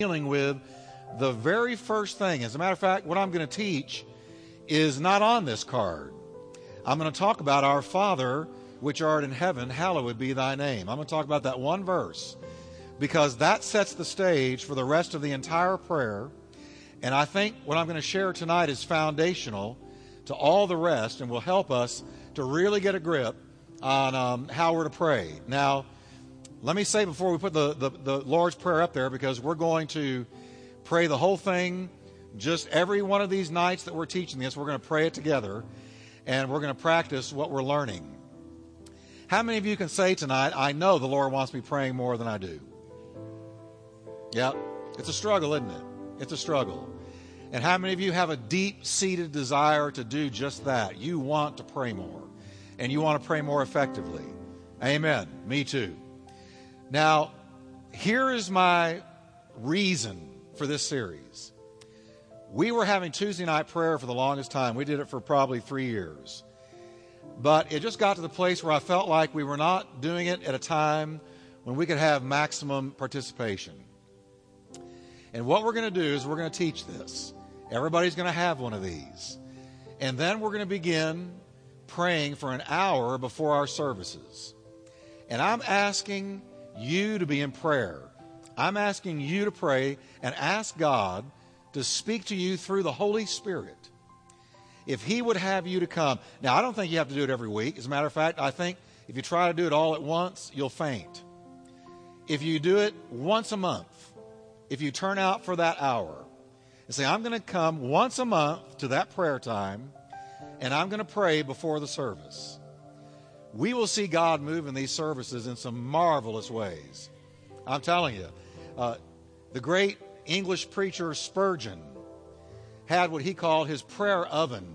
dealing with the very first thing. As a matter of fact, what I'm going to teach is not on this card. I'm going to talk about our Father, which art in heaven, hallowed be thy name. I'm going to talk about that one verse because that sets the stage for the rest of the entire prayer. And I think what I'm going to share tonight is foundational to all the rest and will help us to really get a grip on um, how we're to pray. Now, let me say before we put the, the, the Lord's Prayer up there, because we're going to pray the whole thing just every one of these nights that we're teaching this, we're going to pray it together and we're going to practice what we're learning. How many of you can say tonight, I know the Lord wants me praying more than I do? Yep. It's a struggle, isn't it? It's a struggle. And how many of you have a deep seated desire to do just that? You want to pray more and you want to pray more effectively. Amen. Me too. Now, here is my reason for this series. We were having Tuesday night prayer for the longest time. We did it for probably three years. But it just got to the place where I felt like we were not doing it at a time when we could have maximum participation. And what we're going to do is we're going to teach this. Everybody's going to have one of these. And then we're going to begin praying for an hour before our services. And I'm asking you to be in prayer. I'm asking you to pray and ask God to speak to you through the Holy Spirit. If He would have you to come. Now, I don't think you have to do it every week. As a matter of fact, I think if you try to do it all at once, you'll faint. If you do it once a month, if you turn out for that hour and say, I'm going to come once a month to that prayer time and I'm going to pray before the service we will see God move in these services in some marvelous ways. I'm telling you. Uh, the great English preacher Spurgeon had what he called his prayer oven,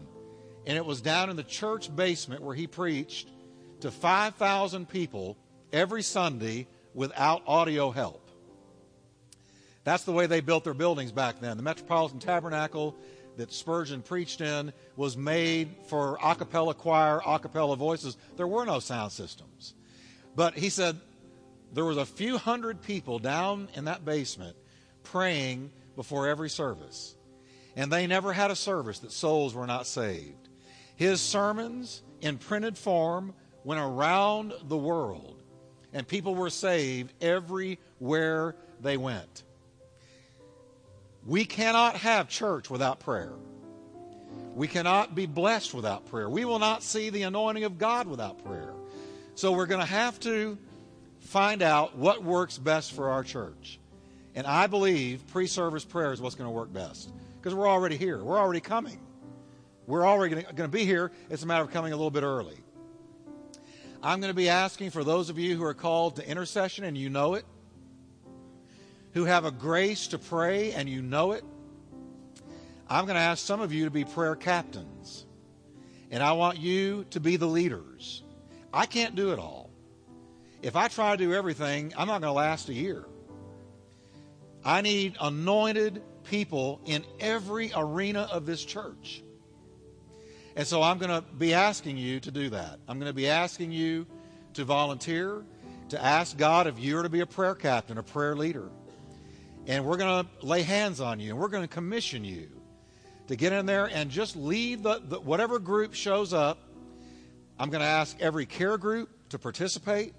and it was down in the church basement where he preached to 5,000 people every Sunday without audio help. That's the way they built their buildings back then. The Metropolitan Tabernacle that Spurgeon preached in was made for a cappella choir, a cappella voices. There were no sound systems. But he said there was a few hundred people down in that basement praying before every service. And they never had a service that souls were not saved. His sermons in printed form went around the world, and people were saved everywhere they went. We cannot have church without prayer. We cannot be blessed without prayer. We will not see the anointing of God without prayer. So we're going to have to find out what works best for our church. And I believe pre service prayer is what's going to work best because we're already here. We're already coming. We're already going to be here. It's a matter of coming a little bit early. I'm going to be asking for those of you who are called to intercession and you know it who have a grace to pray and you know it, I'm going to ask some of you to be prayer captains. And I want you to be the leaders. I can't do it all. If I try to do everything, I'm not going to last a year. I need anointed people in every arena of this church. And so I'm going to be asking you to do that. I'm going to be asking you to volunteer, to ask God if you're to be a prayer captain, a prayer leader and we're going to lay hands on you and we're going to commission you to get in there and just lead the, the, whatever group shows up. I'm going to ask every care group to participate.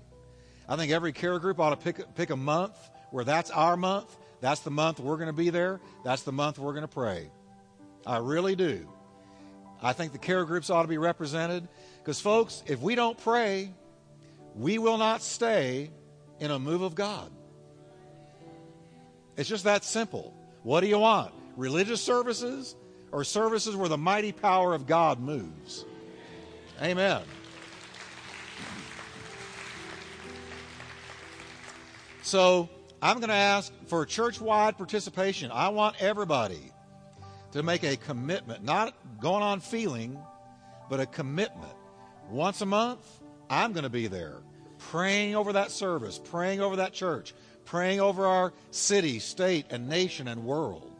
I think every care group ought to pick, pick a month where that's our month. That's the month we're going to be there. That's the month we're going to pray. I really do. I think the care groups ought to be represented because, folks, if we don't pray, we will not stay in a move of God. It's just that simple. What do you want? Religious services or services where the mighty power of God moves? Amen. So I'm going to ask for church wide participation. I want everybody to make a commitment, not going on feeling, but a commitment. Once a month, I'm going to be there praying over that service, praying over that church, praying over our city, state, and nation and world.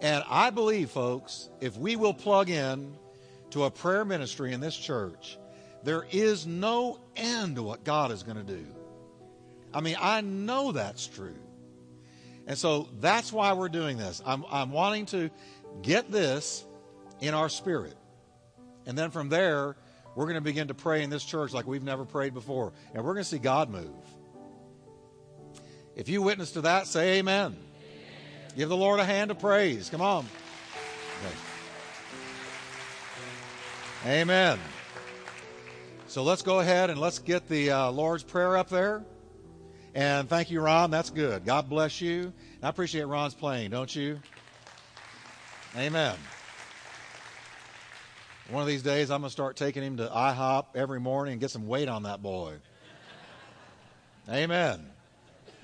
And I believe, folks, if we will plug in to a prayer ministry in this church, there is no end to what God is going to do. I mean, I know that's true. And so that's why we're doing this. I'm, I'm wanting to get this in our spirit. And then from there, we're going to begin to pray in this church like we've never prayed before. And we're going to see God move. If you witness to that, say amen. amen. Give the Lord a hand of praise. Come on. Okay. Amen. So let's go ahead and let's get the uh, Lord's Prayer up there. And thank you, Ron. That's good. God bless you. I appreciate Ron's playing, don't you? Amen. One of these days, I'm going to start taking him to IHOP every morning and get some weight on that boy. Amen.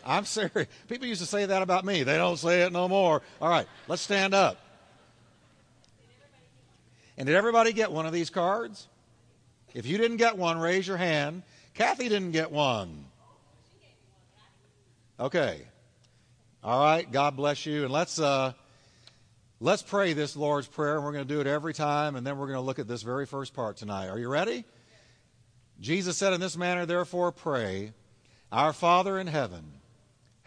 I'm serious. People used to say that about me. They don't say it no more. All right, let's stand up. And did everybody get one of these cards? If you didn't get one, raise your hand. Kathy didn't get one. Okay. All right. God bless you. And let's uh, let's pray this Lord's prayer. And we're going to do it every time, and then we're going to look at this very first part tonight. Are you ready? Jesus said, "In this manner, therefore, pray, Our Father in heaven,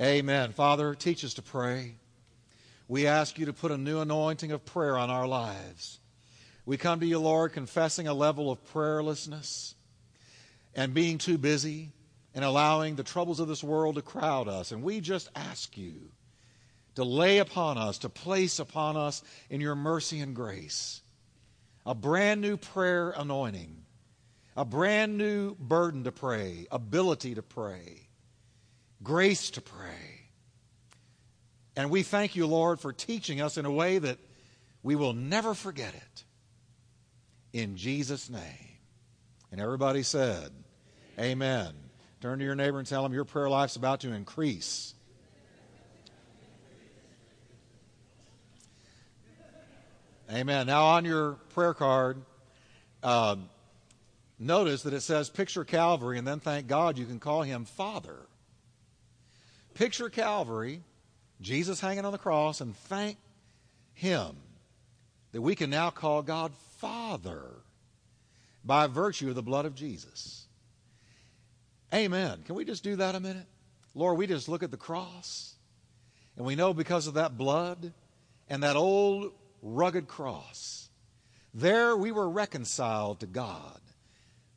Amen. Father, teach us to pray. We ask you to put a new anointing of prayer on our lives. We come to you, Lord, confessing a level of prayerlessness and being too busy and allowing the troubles of this world to crowd us. And we just ask you to lay upon us, to place upon us in your mercy and grace a brand new prayer anointing, a brand new burden to pray, ability to pray, grace to pray. And we thank you, Lord, for teaching us in a way that we will never forget it. In Jesus' name. And everybody said, Amen. Turn to your neighbor and tell him your prayer life's about to increase. Amen. Now, on your prayer card, uh, notice that it says picture Calvary, and then thank God you can call him Father. Picture Calvary, Jesus hanging on the cross, and thank him that we can now call God Father by virtue of the blood of Jesus. Amen. Can we just do that a minute? Lord, we just look at the cross and we know because of that blood and that old rugged cross, there we were reconciled to God.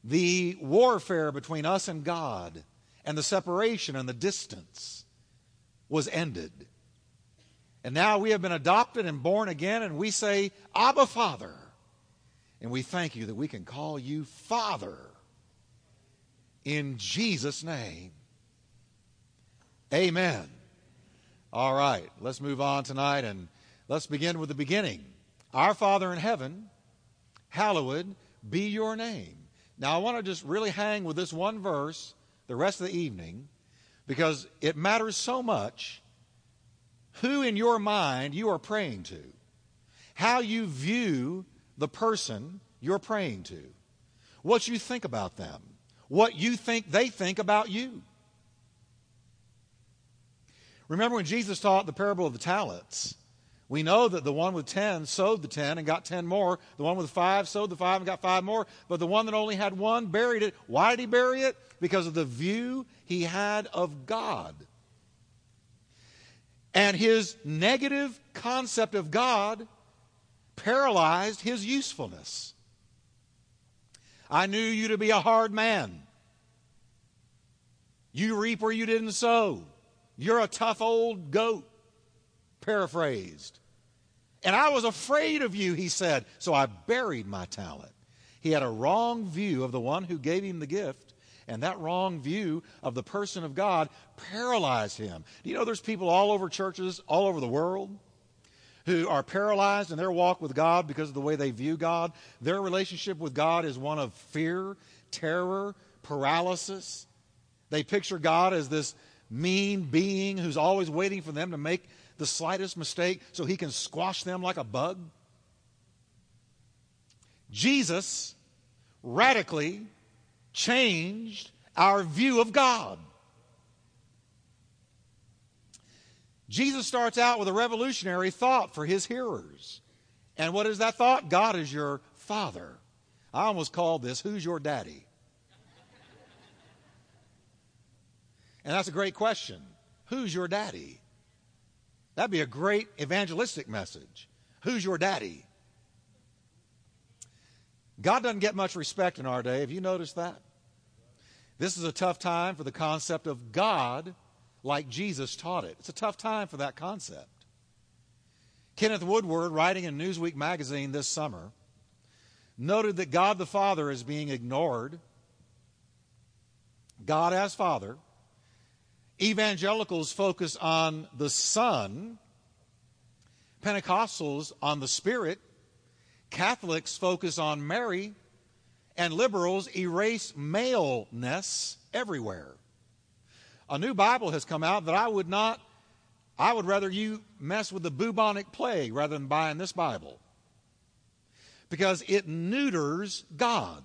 The warfare between us and God and the separation and the distance was ended. And now we have been adopted and born again, and we say, Abba, Father. And we thank you that we can call you Father in Jesus' name. Amen. All right, let's move on tonight and let's begin with the beginning. Our Father in heaven, hallowed be your name. Now, I want to just really hang with this one verse the rest of the evening because it matters so much who in your mind you are praying to, how you view the person you're praying to, what you think about them what you think they think about you. Remember when Jesus taught the parable of the talents? We know that the one with 10 sowed the 10 and got 10 more. The one with 5 sowed the 5 and got 5 more. But the one that only had one buried it. Why did he bury it? Because of the view he had of God. And his negative concept of God paralyzed his usefulness. I knew you to be a hard man. You reap where you didn't sow. You're a tough old goat, paraphrased. And I was afraid of you, he said, so I buried my talent. He had a wrong view of the one who gave him the gift, and that wrong view of the person of God paralyzed him. Do you know there's people all over churches, all over the world, who are paralyzed in their walk with God because of the way they view God. Their relationship with God is one of fear, terror, paralysis. They picture God as this mean being who's always waiting for them to make the slightest mistake so he can squash them like a bug? Jesus radically changed our view of God. Jesus starts out with a revolutionary thought for his hearers. And what is that thought? God is your father. I almost called this, Who's Your Daddy? And that's a great question. Who's your daddy? That'd be a great evangelistic message. Who's your daddy? God doesn't get much respect in our day. Have you noticed that? This is a tough time for the concept of God like Jesus taught it. It's a tough time for that concept. Kenneth Woodward, writing in Newsweek magazine this summer, noted that God the Father is being ignored. God as Father. Evangelicals focus on the Son. Pentecostals on the Spirit. Catholics focus on Mary. And liberals erase maleness everywhere a new Bible has come out that I would not, I would rather you mess with the bubonic plague rather than buying this Bible. Because it neuters God,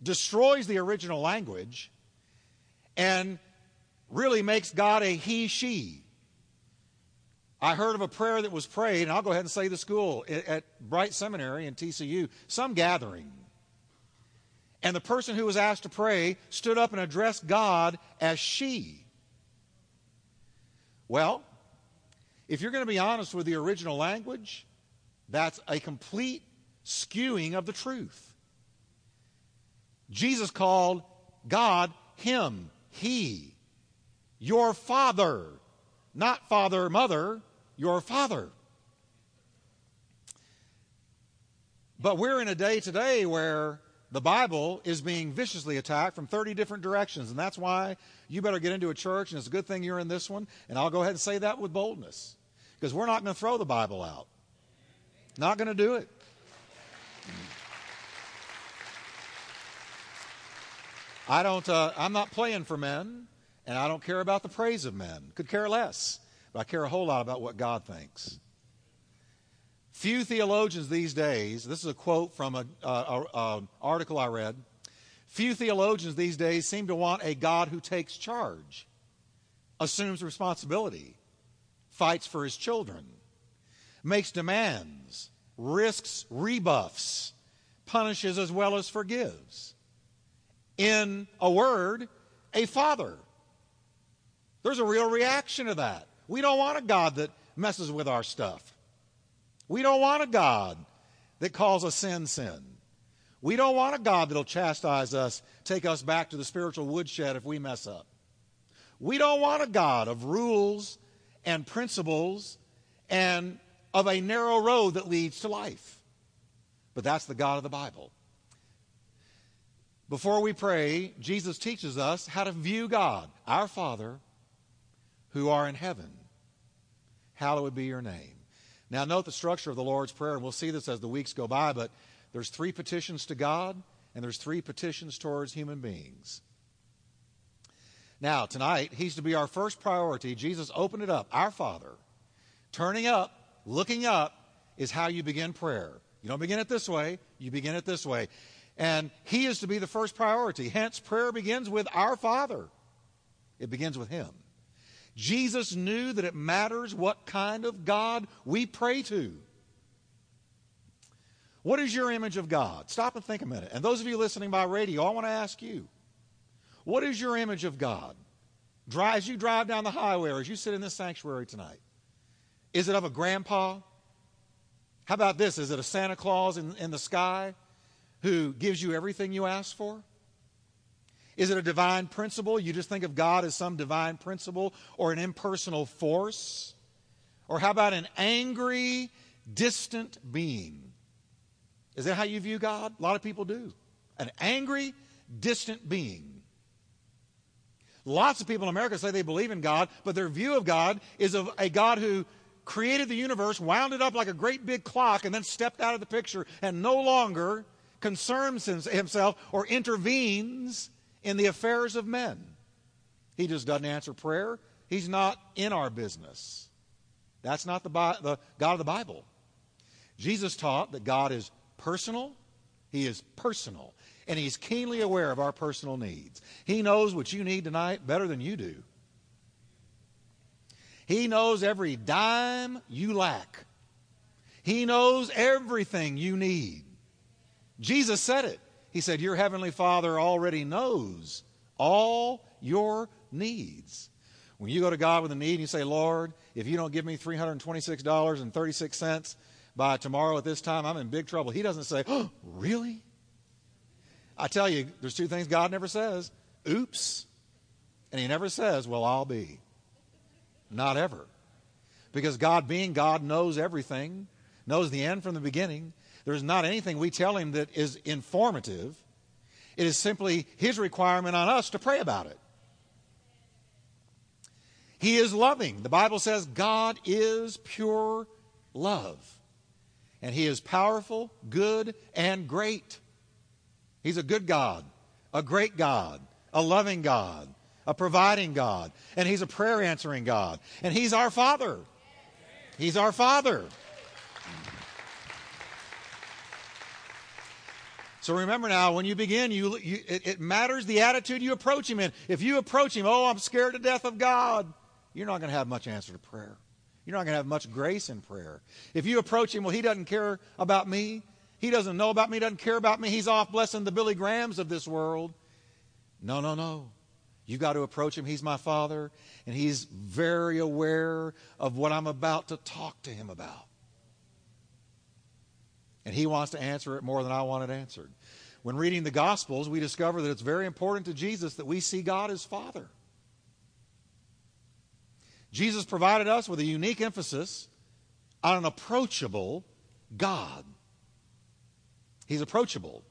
destroys the original language, and really makes God a he, she. I heard of a prayer that was prayed, and I'll go ahead and say the school at Brite Seminary in TCU, some gathering. And the person who was asked to pray stood up and addressed God as she. Well, if you're going to be honest with the original language, that's a complete skewing of the truth. Jesus called God him, he, your father, not father, mother, your father. But we're in a day today where the Bible is being viciously attacked from 30 different directions. And that's why you better get into a church, and it's a good thing you're in this one. And I'll go ahead and say that with boldness. Because we're not going to throw the Bible out. Not going to do it. I don't, uh, I'm not playing for men, and I don't care about the praise of men. Could care less. But I care a whole lot about what God thinks. Few theologians these days, this is a quote from an article I read. Few theologians these days seem to want a God who takes charge, assumes responsibility, fights for his children, makes demands, risks rebuffs, punishes as well as forgives. In a word, a father. There's a real reaction to that. We don't want a God that messes with our stuff. We don't want a God that calls a sin sin. We don't want a God that'll chastise us, take us back to the spiritual woodshed if we mess up. We don't want a God of rules and principles and of a narrow road that leads to life. But that's the God of the Bible. Before we pray, Jesus teaches us how to view God, our Father, who are in heaven. Hallowed be your name. Now, note the structure of the Lord's Prayer, and we'll see this as the weeks go by, but there's three petitions to God, and there's three petitions towards human beings. Now, tonight, He's to be our first priority. Jesus opened it up. Our Father. Turning up, looking up, is how you begin prayer. You don't begin it this way, you begin it this way. And He is to be the first priority. Hence, prayer begins with our Father, it begins with Him. Jesus knew that it matters what kind of God we pray to. What is your image of God? Stop and think a minute. And those of you listening by radio, I want to ask you what is your image of God? As you drive down the highway or as you sit in this sanctuary tonight, is it of a grandpa? How about this? Is it a Santa Claus in, in the sky who gives you everything you ask for? Is it a divine principle? You just think of God as some divine principle or an impersonal force? Or how about an angry, distant being? Is that how you view God? A lot of people do. An angry, distant being. Lots of people in America say they believe in God, but their view of God is of a God who created the universe, wound it up like a great big clock, and then stepped out of the picture and no longer concerns himself or intervenes in the affairs of men. He just doesn't answer prayer. He's not in our business. That's not the, the God of the Bible. Jesus taught that God is personal, He is personal, and He's keenly aware of our personal needs. He knows what you need tonight better than you do. He knows every dime you lack. He knows everything you need. Jesus said it. He said, Your heavenly Father already knows all your needs. When you go to God with a need and you say, Lord, if you don't give me $326.36 by tomorrow at this time, I'm in big trouble. He doesn't say, oh, Really? I tell you, there's two things God never says oops, and He never says, Well, I'll be. Not ever. Because God, being God, knows everything, knows the end from the beginning. There's not anything we tell Him that is informative. It is simply His requirement on us to pray about it. He is loving. The Bible says God is pure love. And He is powerful, good, and great. He's a good God, a great God, a loving God, a providing God, and He's a prayer answering God. And He's our Father. He's our Father. So remember now, when you begin, you, you it, it, matters the attitude you approach Him in. If you approach Him, oh, I'm scared to death of God, you're not going to have much answer to prayer. You're not going to have much grace in prayer. If you approach Him, well, He doesn't care about me. He doesn't know about me, doesn't care about me. He's off blessing the Billy Grahams of this world. No, no, no. You've got to approach him. He's my father, and he's very aware of what I'm about to talk to him about. And he wants to answer it more than I want it answered. When reading the Gospels, we discover that it's very important to Jesus that we see God as Father. Jesus provided us with a unique emphasis on an approachable God. He's approachable.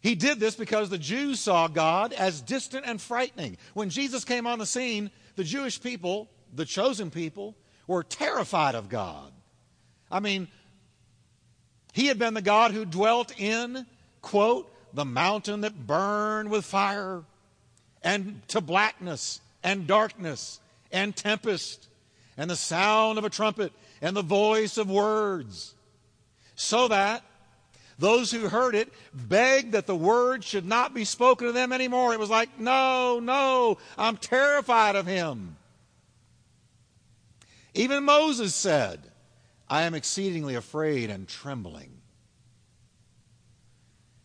He did this because the Jews saw God as distant and frightening. When Jesus came on the scene, the Jewish people, the chosen people, were terrified of God. I mean, he had been the God who dwelt in, quote, the mountain that burned with fire, and to blackness and darkness and tempest, and the sound of a trumpet and the voice of words, so that those who heard it begged that the word should not be spoken to them anymore. It was like, no, no, I'm terrified of him. Even Moses said, I am exceedingly afraid and trembling.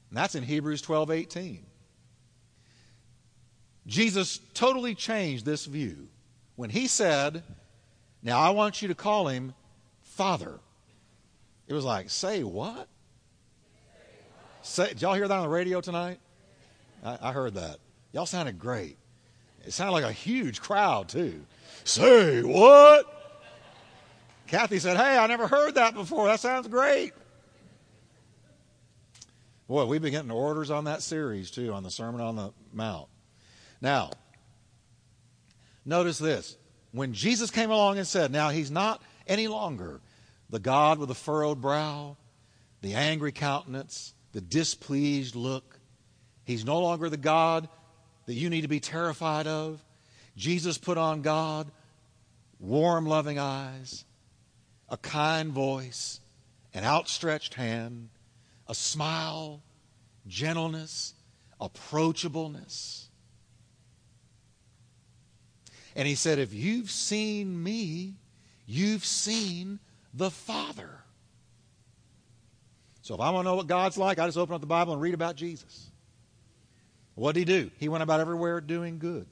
And that's in Hebrews 12 18. Jesus totally changed this view when he said, Now I want you to call him Father. It was like, Say what? Say, did y'all hear that on the radio tonight? I, I heard that. Y'all sounded great. It sounded like a huge crowd, too. Say what? Kathy said, Hey, I never heard that before. That sounds great. Boy, we've been getting orders on that series, too, on the Sermon on the Mount. Now, notice this. When Jesus came along and said, Now he's not any longer the God with the furrowed brow, the angry countenance, the displeased look. He's no longer the God that you need to be terrified of. Jesus put on God warm, loving eyes, a kind voice, an outstretched hand, a smile, gentleness, approachableness. And he said, If you've seen me, you've seen the Father. So if I want to know what God's like, I just open up the Bible and read about Jesus. What did he do? He went about everywhere doing good,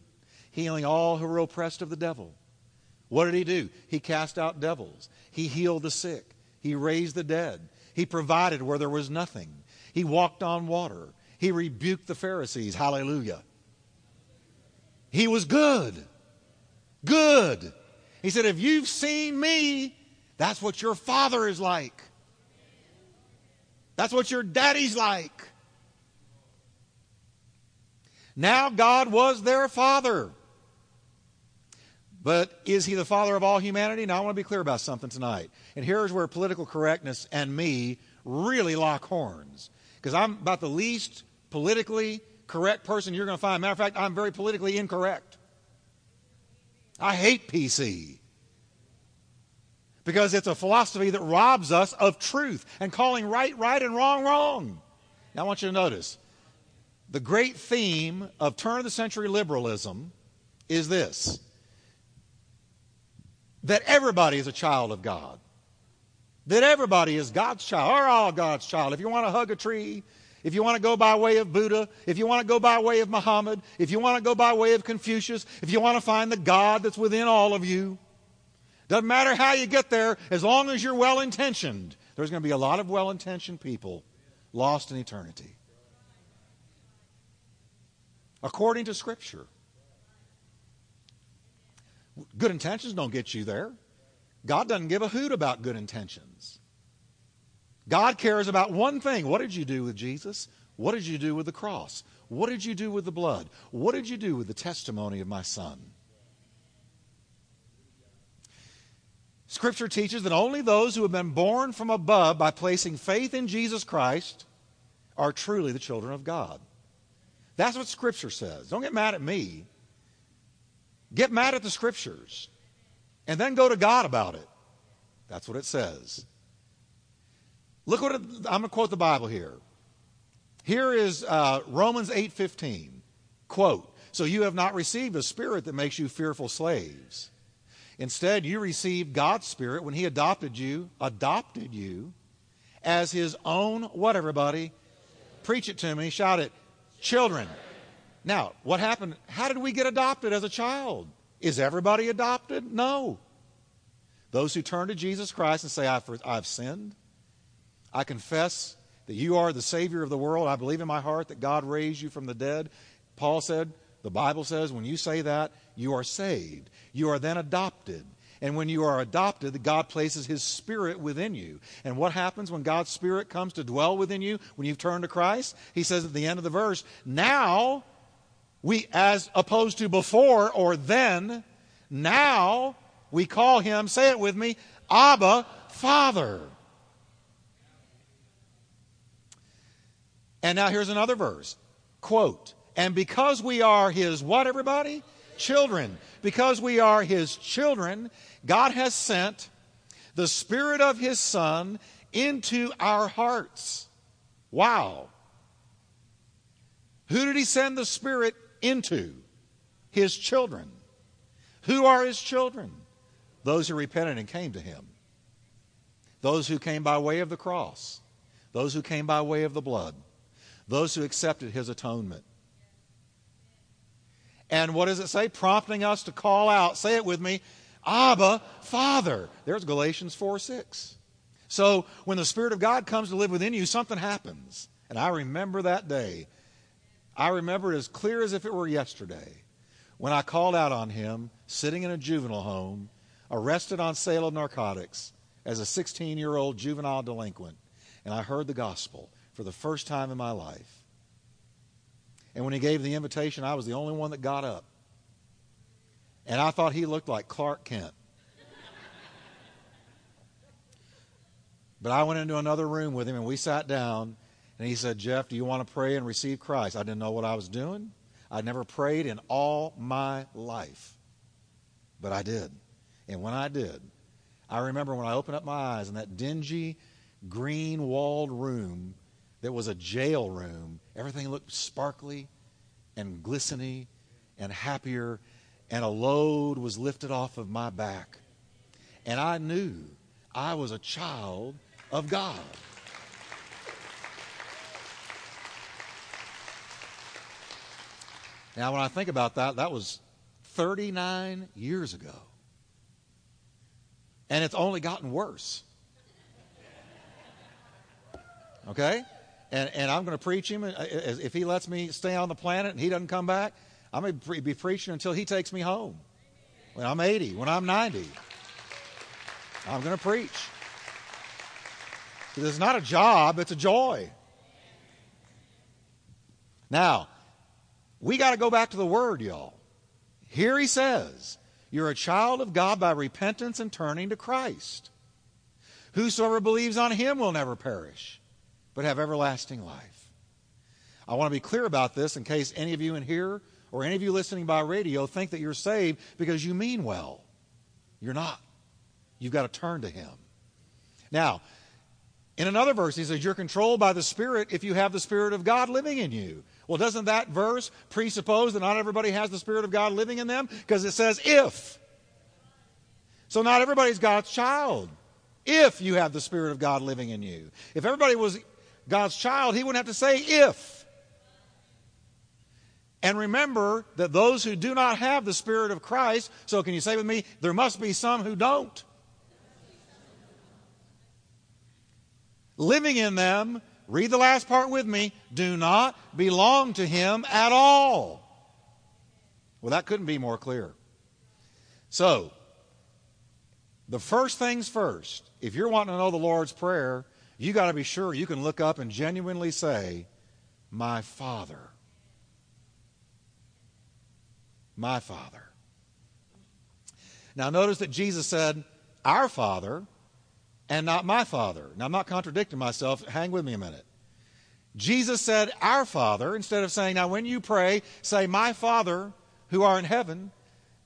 healing all who were oppressed of the devil. What did he do? He cast out devils. He healed the sick. He raised the dead. He provided where there was nothing. He walked on water. He rebuked the Pharisees. Hallelujah. He was good. Good. He said, If you've seen me, that's what your father is like. That's what your daddy's like. Now, God was their father. But is he the father of all humanity? Now, I want to be clear about something tonight. And here's where political correctness and me really lock horns. Because I'm about the least politically correct person you're going to find. Matter of fact, I'm very politically incorrect. I hate PC. because it's a philosophy that robs us of truth and calling right right and wrong wrong. Now, I want you to notice the great theme of turn of the century liberalism is this that everybody is a child of God. That everybody is God's child, or all God's child. If you want to hug a tree, if you want to go by way of Buddha, if you want to go by way of Muhammad, if you want to go by way of Confucius, if you want to find the God that's within all of you, doesn't matter how you get there, as long as you're well intentioned, there's going to be a lot of well intentioned people lost in eternity. According to Scripture. Good intentions don't get you there. God doesn't give a hoot about good intentions. God cares about one thing. What did you do with Jesus? What did you do with the cross? What did you do with the blood? What did you do with the testimony of my son? Scripture teaches that only those who have been born from above by placing faith in Jesus Christ are truly the children of God. That's what Scripture says. Don't get mad at me. Get mad at the Scriptures. And then go to God about it. That's what it says. Look what it, I'm going to quote the Bible here. Here is uh, Romans 8:15. Quote, "So you have not received a spirit that makes you fearful slaves. Instead, you received God's spirit when he adopted you, adopted you as his own what everybody? Preach it to me, shout it. Children. Now, what happened? How did we get adopted as a child? Is everybody adopted? No. Those who turn to Jesus Christ and say, I've, I've sinned, I confess that you are the Savior of the world. I believe in my heart that God raised you from the dead. Paul said, the Bible says, when you say that, you are saved. You are then adopted. And when you are adopted, God places His Spirit within you. And what happens when God's Spirit comes to dwell within you when you've turned to Christ? He says at the end of the verse, now we, as opposed to before or then, now we call Him, say it with me, Abba, Father. And now here's another verse. Quote, and because we are his what, everybody? Children. Because we are his children, God has sent the Spirit of his Son into our hearts. Wow. Who did he send the Spirit into? His children. Who are his children? Those who repented and came to him. Those who came by way of the cross. Those who came by way of the blood those who accepted his atonement. And what does it say? Prompting us to call out, say it with me, Abba, Father. There's Galatians 4 6. So when the Spirit of God comes to live within you, something happens. And I remember that day. I remember it as clear as if it were yesterday when I called out on him, sitting in a juvenile home, arrested on sale of narcotics as a 16 year old juvenile delinquent. And I heard the gospel for the first time in my life. And when he gave the invitation, I was the only one that got up. And I thought he looked like Clark Kent. but I went into another room with him and we sat down and he said, Jeff, do you want to pray and receive Christ? I didn't know what I was doing. I'd never prayed in all my life. But I did. And when I did, I remember when I opened up my eyes in that dingy, green walled room that was a jail room. Everything looked sparkly and glistening and happier, and a load was lifted off of my back. And I knew I was a child of God. Now, when I think about that, that was 39 years ago. And it's only gotten worse. Okay? and, and I'm going to preach him. Uh, if he lets me stay on the planet and he doesn't come back, I'm going to be preaching until he takes me home. When I'm 80, when I'm 90, I'm going to preach. It's not a job, it's a joy. Now, we got to go back to the Word, y'all. Here he says, You're a child of God by repentance and turning to Christ. Whosoever believes on him will never perish but have everlasting life. I want to be clear about this in case any of you in here or any of you listening by radio think that you're saved because you mean well. You're not. You've got to turn to Him. Now, in another verse, he says, You're controlled by the Spirit if you have the Spirit of God living in you. Well, doesn't that verse presuppose that not everybody has the Spirit of God living in them? Because it says, If. So not everybody's God's child. If you have the Spirit of God living in you. If everybody was God's child, he wouldn't have to say if. And remember that those who do not have the Spirit of Christ, so can you say with me, there must be some who don't. Living in them, read the last part with me, do not belong to him at all. Well, that couldn't be more clear. So, the first things first, if you're wanting to know the Lord's Prayer, you got to be sure you can look up and genuinely say, My Father. My Father. Now, notice that Jesus said, Our Father and not my Father. Now, I'm not contradicting myself. Hang with me a minute. Jesus said, Our Father, instead of saying, Now, when you pray, say, My Father who are in heaven.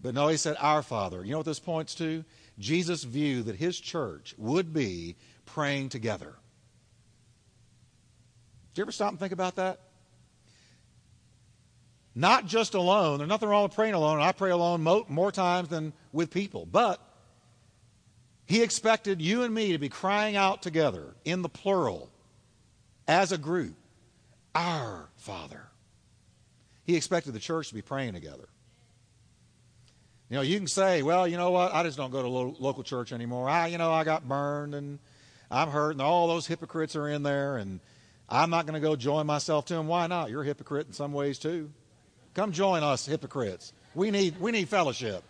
But no, he said, Our Father. You know what this points to? Jesus' view that his church would be praying together. Did you ever stop and think about that? Not just alone. There's nothing wrong with praying alone. I pray alone more times than with people. But he expected you and me to be crying out together in the plural as a group, Our Father. He expected the church to be praying together. You know, you can say, well, you know what? I just don't go to lo- local church anymore. I, you know, I got burned and I'm hurt and all those hypocrites are in there and I'm not going to go join myself to them. Why not? You're a hypocrite in some ways too. Come join us hypocrites. We need, we need fellowship.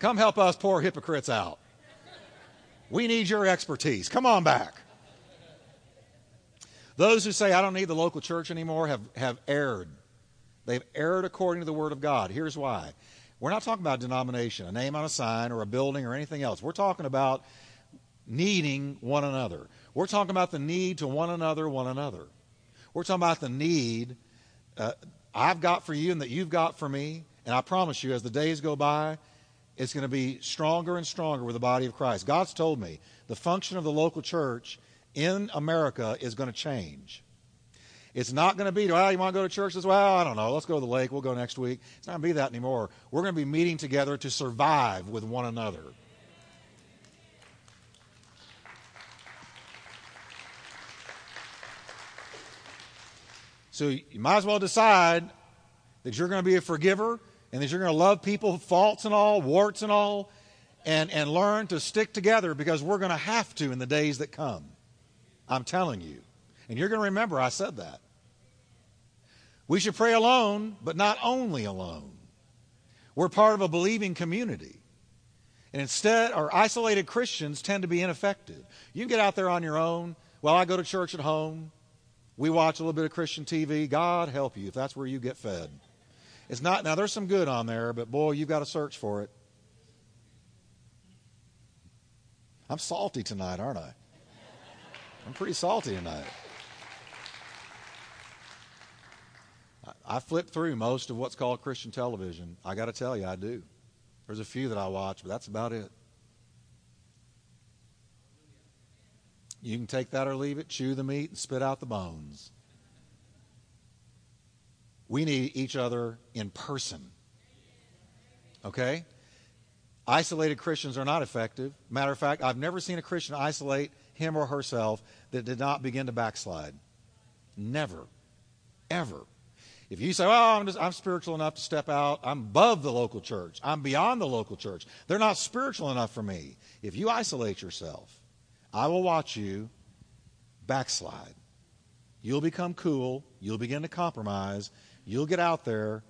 Come help us poor hypocrites out. We need your expertise. Come on back. Those who say, I don't need the local church anymore, have, have erred. They've erred according to the Word of God. Here's why. We're not talking about denomination, a name on a sign, or a building, or anything else. We're talking about needing one another. We're talking about the need to one another, one another. We're talking about the need uh, I've got for you and that you've got for me. And I promise you, as the days go by, it's going to be stronger and stronger with the body of Christ. God's told me the function of the local church in America is going to change. It's not going to be, well, you want to go to church? As well, I don't know. Let's go to the lake. We'll go next week. It's not going to be that anymore. We're going to be meeting together to survive with one another. So you might as well decide that you're going to be a forgiver and that you're going to love people, faults and all, warts and all, and, and learn to stick together because we're going to have to in the days that come. I'm telling you. And you're going to remember I said that. We should pray alone, but not only alone. We're part of a believing community. And instead, our isolated Christians tend to be ineffective. You can get out there on your own. Well, I go to church at home. We watch a little bit of Christian TV. God help you if that's where you get fed. It's not, now there's some good on there, but boy, you've got to search for it. I'm salty tonight, aren't I? I'm pretty salty tonight. I flip through most of what's called Christian television. I got to tell you, I do. There's a few that I watch, but that's about it. You can take that or leave it, chew the meat, and spit out the bones. We need each other in person. Okay? Isolated Christians are not effective. Matter of fact, I've never seen a Christian isolate him or herself that did not begin to backslide. Never. Ever. If you say, "Oh, I'm, just, I'm spiritual enough to step out. I'm above the local church. I'm beyond the local church. They're not spiritual enough for me." If you isolate yourself, I will watch you backslide. You'll become cool. You'll begin to compromise. You'll get out there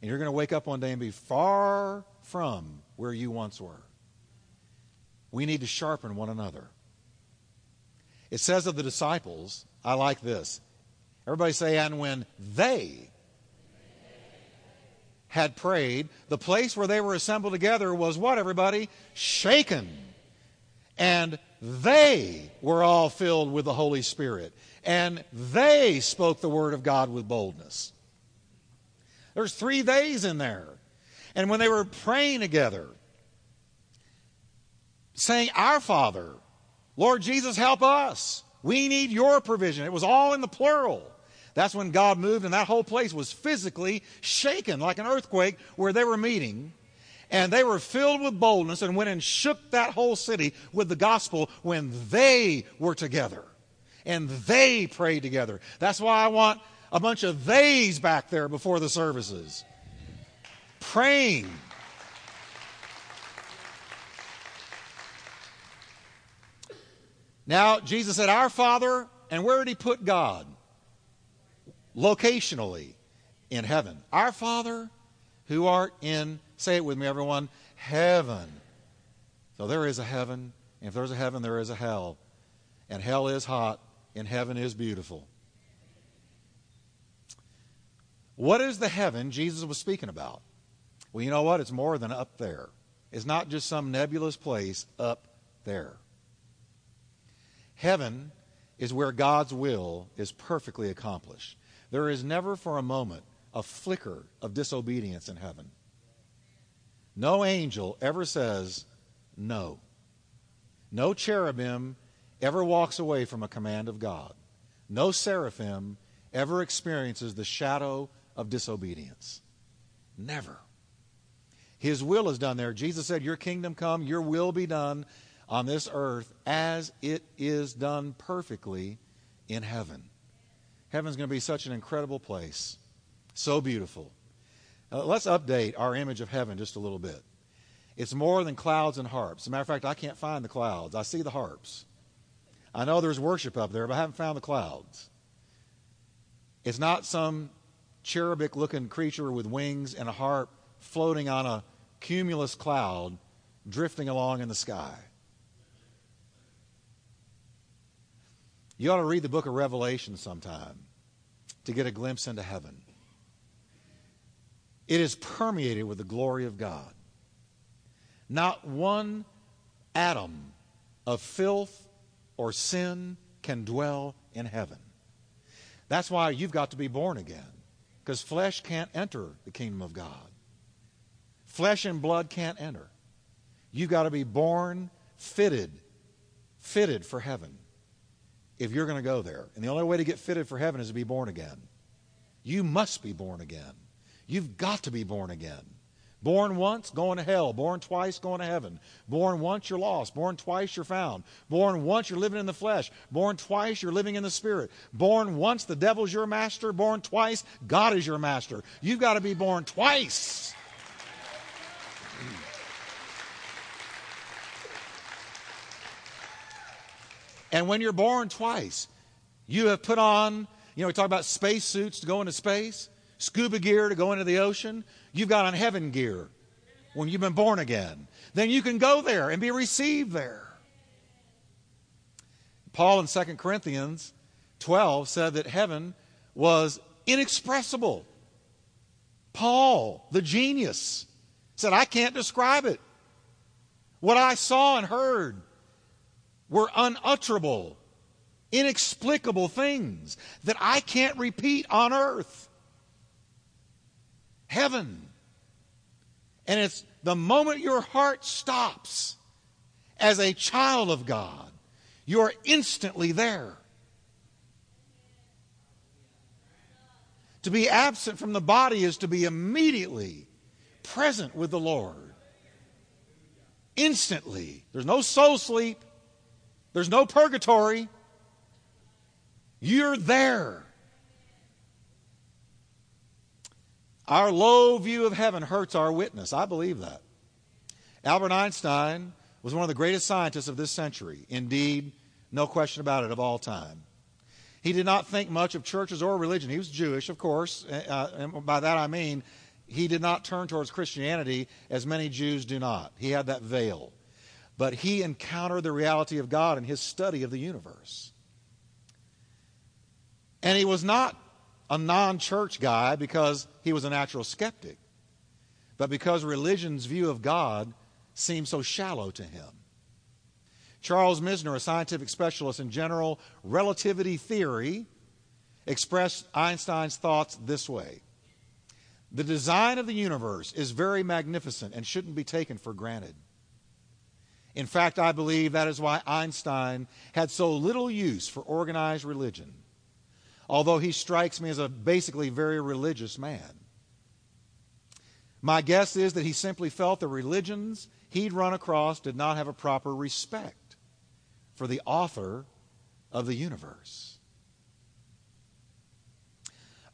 and you're going to wake up one day and be far from where you once were. We need to sharpen one another. It says of the disciples, I like this. Everybody say, and when they had prayed, the place where they were assembled together was what, everybody? Shaken. And they were all filled with the Holy Spirit. And they spoke the word of God with boldness. There's three days in there. And when they were praying together, saying, Our Father, Lord Jesus, help us. We need your provision. It was all in the plural. That's when God moved, and that whole place was physically shaken like an earthquake where they were meeting. And they were filled with boldness and went and shook that whole city with the gospel when they were together. And they prayed together. That's why I want a bunch of theys back there before the services. Praying. Now, Jesus said, Our Father, and where did he put God? Locationally, in heaven. Our Father, who art in, say it with me, everyone, heaven. So there is a heaven. And if there's a heaven, there is a hell. And hell is hot, and heaven is beautiful. What is the heaven Jesus was speaking about? Well, you know what? It's more than up there. It's not just some nebulous place up there. Heaven is where God's will is perfectly accomplished. There is never for a moment a flicker of disobedience in heaven. No angel ever says no. No cherubim ever walks away from a command of God. No seraphim ever experiences the shadow of disobedience. Never. His will is done there. Jesus said, Your kingdom come, your will be done on this earth as it is done perfectly in heaven. Heaven's going to be such an incredible place, so beautiful. Uh, let's update our image of heaven just a little bit. It's more than clouds and harps. As a matter of fact, I can't find the clouds. I see the harps. I know there's worship up there, but I haven't found the clouds. It's not some cherubic looking creature with wings and a harp floating on a cumulus cloud drifting along in the sky. You ought to read the book of Revelation sometime to get a glimpse into heaven. It is permeated with the glory of God. Not one atom of filth or sin can dwell in heaven. That's why you've got to be born again, because flesh can't enter the kingdom of God. Flesh and blood can't enter. You've got to be born fitted, fitted for heaven if you're going to go there. And the only way to get fitted for heaven is to be born again. You must be born again. You've got to be born again. Born once, going to hell. Born twice, going to heaven. Born once, you're lost. Born twice, you're found. Born once, you're living in the flesh. Born twice, you're living in the spirit. Born once, the devil's your master. Born twice, God is your master. You've got to be born twice. And when you're born twice, you have put on, you know, we talk about space suits to go into space, scuba gear to go into the ocean. You've got on heaven gear when you've been born again. Then you can go there and be received there. Paul in 2 Corinthians 12 said that heaven was inexpressible. Paul, the genius, said, I can't describe it. What I saw and heard were unutterable, inexplicable things that I can't repeat on earth. Heaven. And it's the moment your heart stops as a child of God, you're instantly there. To be absent from the body is to be immediately present with the Lord. Instantly. There's no soul sleep. There's no purgatory. You're there. Our low view of heaven hurts our witness. I believe that. Albert Einstein was one of the greatest scientists of this century. Indeed, no question about it, of all time. He did not think much of churches or religion. He was Jewish, of course. Uh, and by that I mean he did not turn towards Christianity as many Jews do not. He had that veil but he encountered the reality of God in his study of the universe. And he was not a non church guy because he was a natural skeptic, but because religion's view of God seemed so shallow to him. Charles Misner, a scientific specialist in general relativity theory, expressed Einstein's thoughts this way The design of the universe is very magnificent and shouldn't be taken for granted. In fact, I believe that is why Einstein had so little use for organized religion, although he strikes me as a basically very religious man. My guess is that he simply felt the religions he'd run across did not have a proper respect for the author of the universe.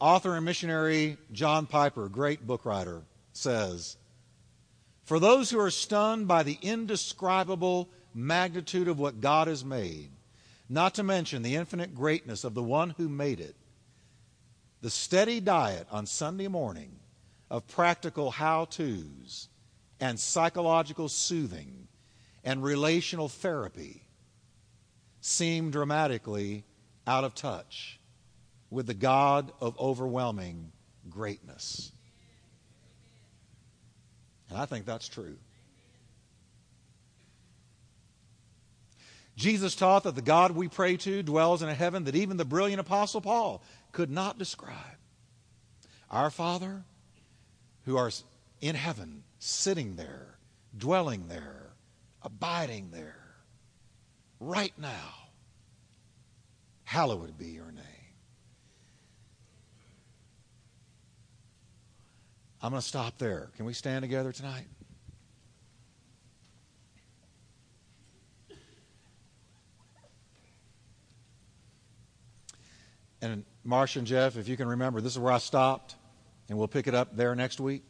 Author and missionary John Piper, great book writer, says For those who are stunned by the indescribable magnitude of what God has made, not to mention the infinite greatness of the one who made it, the steady diet on Sunday morning of practical how to's and psychological soothing and relational therapy seem dramatically out of touch with the God of overwhelming greatness. And I think that's true. Jesus taught that the God we pray to dwells in a heaven that even the brilliant Apostle Paul could not describe. Our Father, who are in heaven, sitting there, dwelling there, abiding there, right now, hallowed be your name. I'm going to stop there. Can we stand together tonight? And Marsh and Jeff, if you can remember, this is where I stopped, and we'll pick it up there next week.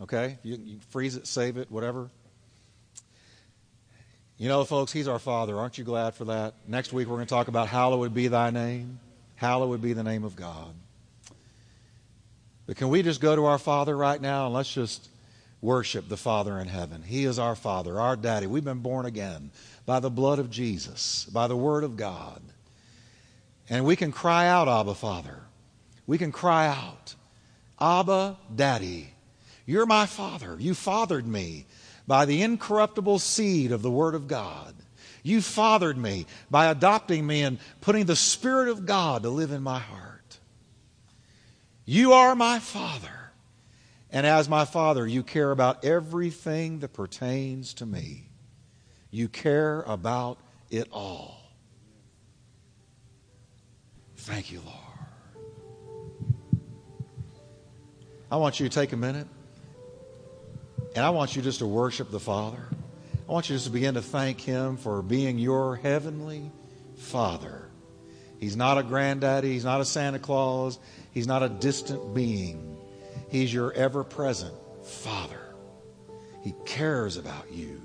Okay? You, you freeze it, save it, whatever. You know, folks, He's our Father. Aren't you glad for that? Next week we're going to talk about hallowed be thy name. Hallowed be the name of God. But can we just go to our Father right now and let's just worship the Father in heaven? He is our Father, our Daddy. We've been born again by the blood of Jesus, by the Word of God. And we can cry out, Abba, Father. We can cry out, Abba, Daddy. You're my Father. You fathered me by the incorruptible seed of the Word of God. You fathered me by adopting me and putting the Spirit of God to live in my heart. You are my Father. And as my Father, you care about everything that pertains to me. You care about it all. Thank you, Lord. I want you to take a minute. And I want you just to worship the Father. I want you just to begin to thank Him for being your heavenly Father. He's not a granddaddy, He's not a Santa Claus, He's not a distant being. He's your ever present Father. He cares about you.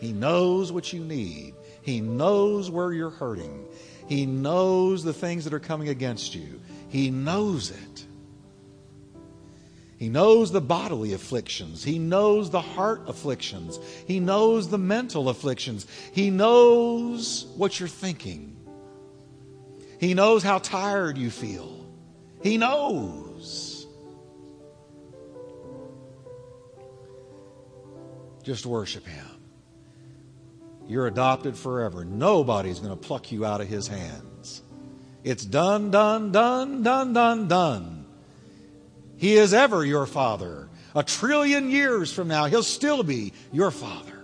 He knows what you need. He knows where you're hurting. He knows the things that are coming against you. He knows it. He knows the bodily afflictions. He knows the heart afflictions. He knows the mental afflictions. He knows what you're thinking. He knows how tired you feel. He knows. Just worship Him. You're adopted forever. Nobody's going to pluck you out of His hands. It's done, done, done, done, done, done. He is ever your Father. A trillion years from now, He'll still be your Father.